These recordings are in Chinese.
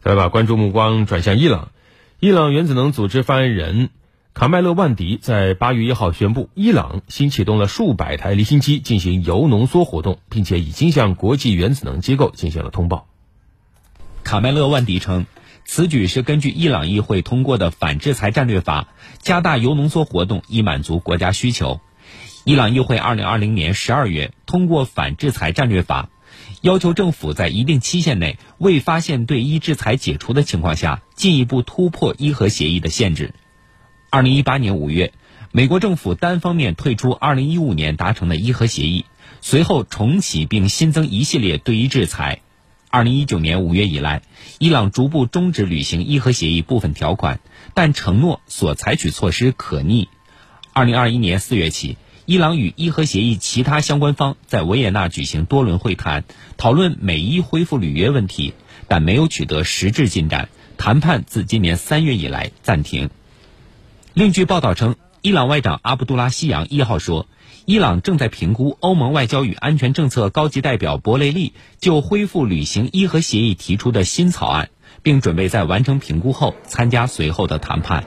再把关注目光转向伊朗，伊朗原子能组织发言人卡麦勒万迪在八月一号宣布，伊朗新启动了数百台离心机进行铀浓缩活动，并且已经向国际原子能机构进行了通报。卡麦勒万迪称，此举是根据伊朗议会通过的反制裁战略法，加大铀浓缩活动，以满足国家需求。伊朗议会二零二零年十二月通过反制裁战略法。要求政府在一定期限内未发现对伊制裁解除的情况下，进一步突破伊核协议的限制。二零一八年五月，美国政府单方面退出二零一五年达成的伊核协议，随后重启并新增一系列对伊制裁。二零一九年五月以来，伊朗逐步终止履行伊核协议部分条款，但承诺所采取措施可逆。二零二一年四月起。伊朗与伊核协议其他相关方在维也纳举行多轮会谈，讨论美伊恢复履约问题，但没有取得实质进展。谈判自今年三月以来暂停。另据报道称，伊朗外长阿卜杜拉希扬一号说，伊朗正在评估欧盟外交与安全政策高级代表博雷利就恢复履行伊核协议提出的新草案，并准备在完成评估后参加随后的谈判。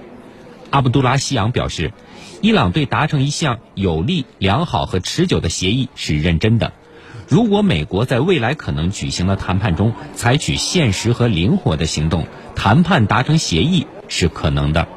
阿卜杜拉西扬表示。伊朗对达成一项有利、良好和持久的协议是认真的。如果美国在未来可能举行的谈判中采取现实和灵活的行动，谈判达成协议是可能的。